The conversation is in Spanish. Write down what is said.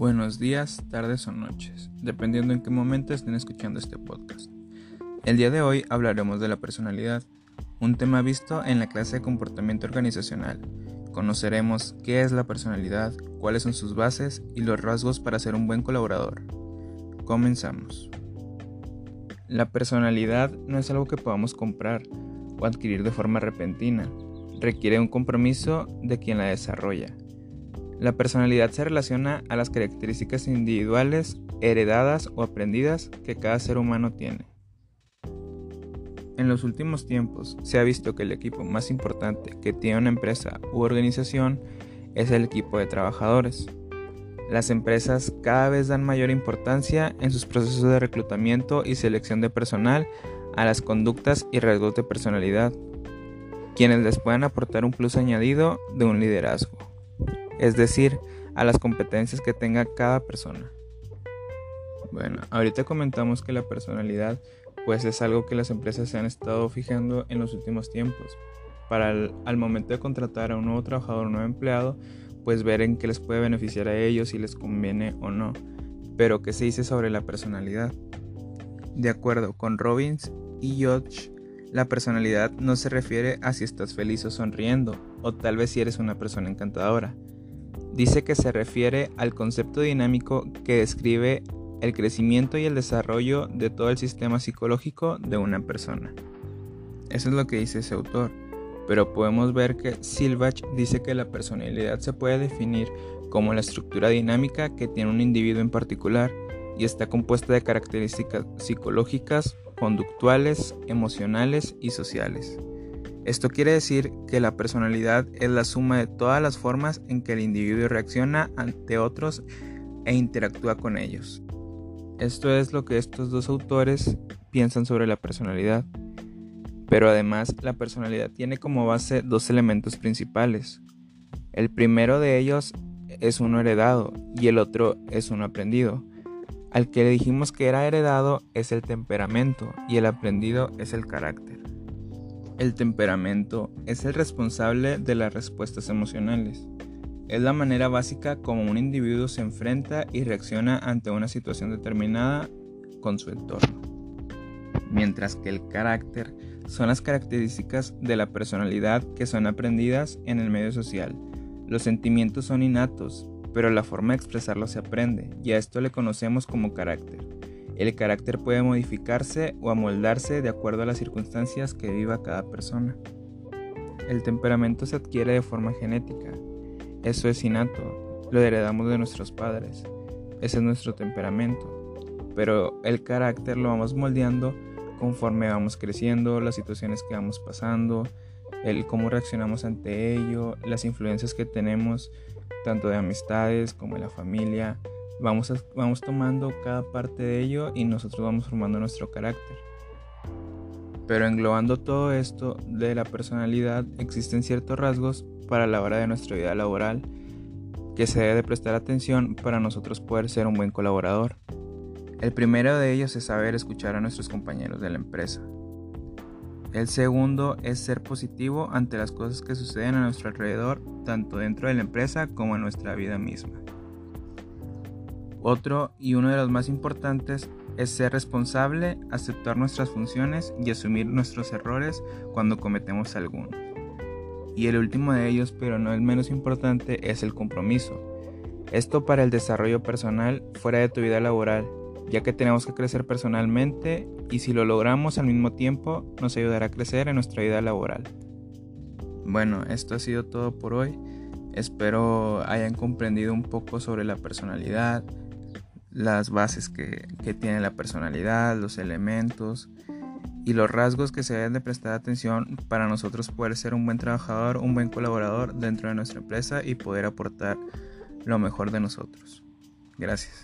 Buenos días, tardes o noches, dependiendo en qué momento estén escuchando este podcast. El día de hoy hablaremos de la personalidad, un tema visto en la clase de comportamiento organizacional. Conoceremos qué es la personalidad, cuáles son sus bases y los rasgos para ser un buen colaborador. Comenzamos. La personalidad no es algo que podamos comprar o adquirir de forma repentina, requiere un compromiso de quien la desarrolla la personalidad se relaciona a las características individuales, heredadas o aprendidas que cada ser humano tiene. En los últimos tiempos se ha visto que el equipo más importante que tiene una empresa u organización es el equipo de trabajadores. Las empresas cada vez dan mayor importancia en sus procesos de reclutamiento y selección de personal a las conductas y rasgos de personalidad, quienes les puedan aportar un plus añadido de un liderazgo es decir, a las competencias que tenga cada persona. Bueno, ahorita comentamos que la personalidad pues es algo que las empresas se han estado fijando en los últimos tiempos. Para al momento de contratar a un nuevo trabajador, un nuevo empleado, pues ver en qué les puede beneficiar a ellos, si les conviene o no. Pero ¿qué se dice sobre la personalidad? De acuerdo con Robbins y Hodge, la personalidad no se refiere a si estás feliz o sonriendo, o tal vez si eres una persona encantadora, dice que se refiere al concepto dinámico que describe el crecimiento y el desarrollo de todo el sistema psicológico de una persona. Eso es lo que dice ese autor, pero podemos ver que Silvach dice que la personalidad se puede definir como la estructura dinámica que tiene un individuo en particular y está compuesta de características psicológicas, conductuales, emocionales y sociales. Esto quiere decir que la personalidad es la suma de todas las formas en que el individuo reacciona ante otros e interactúa con ellos. Esto es lo que estos dos autores piensan sobre la personalidad. Pero además la personalidad tiene como base dos elementos principales. El primero de ellos es uno heredado y el otro es uno aprendido. Al que le dijimos que era heredado es el temperamento y el aprendido es el carácter. El temperamento es el responsable de las respuestas emocionales. Es la manera básica como un individuo se enfrenta y reacciona ante una situación determinada con su entorno. Mientras que el carácter son las características de la personalidad que son aprendidas en el medio social. Los sentimientos son innatos, pero la forma de expresarlos se aprende, y a esto le conocemos como carácter. El carácter puede modificarse o amoldarse de acuerdo a las circunstancias que viva cada persona. El temperamento se adquiere de forma genética. Eso es innato, lo heredamos de nuestros padres. Ese es nuestro temperamento. Pero el carácter lo vamos moldeando conforme vamos creciendo, las situaciones que vamos pasando, el cómo reaccionamos ante ello, las influencias que tenemos tanto de amistades como de la familia, vamos, vamos tomando cada parte de ello y nosotros vamos formando nuestro carácter. Pero englobando todo esto de la personalidad, existen ciertos rasgos para la hora de nuestra vida laboral que se debe de prestar atención para nosotros poder ser un buen colaborador. El primero de ellos es saber escuchar a nuestros compañeros de la empresa. El segundo es ser positivo ante las cosas que suceden a nuestro alrededor, tanto dentro de la empresa como en nuestra vida misma. Otro y uno de los más importantes es ser responsable, aceptar nuestras funciones y asumir nuestros errores cuando cometemos alguno. Y el último de ellos, pero no el menos importante, es el compromiso. Esto para el desarrollo personal fuera de tu vida laboral, ya que tenemos que crecer personalmente y si lo logramos al mismo tiempo nos ayudará a crecer en nuestra vida laboral. Bueno, esto ha sido todo por hoy. Espero hayan comprendido un poco sobre la personalidad, las bases que, tiene la personalidad, los elementos y los rasgos que se deben de prestar atención para nosotros poder ser un buen trabajador, un buen colaborador dentro de nuestra empresa y poder aportar lo mejor de nosotros. Gracias.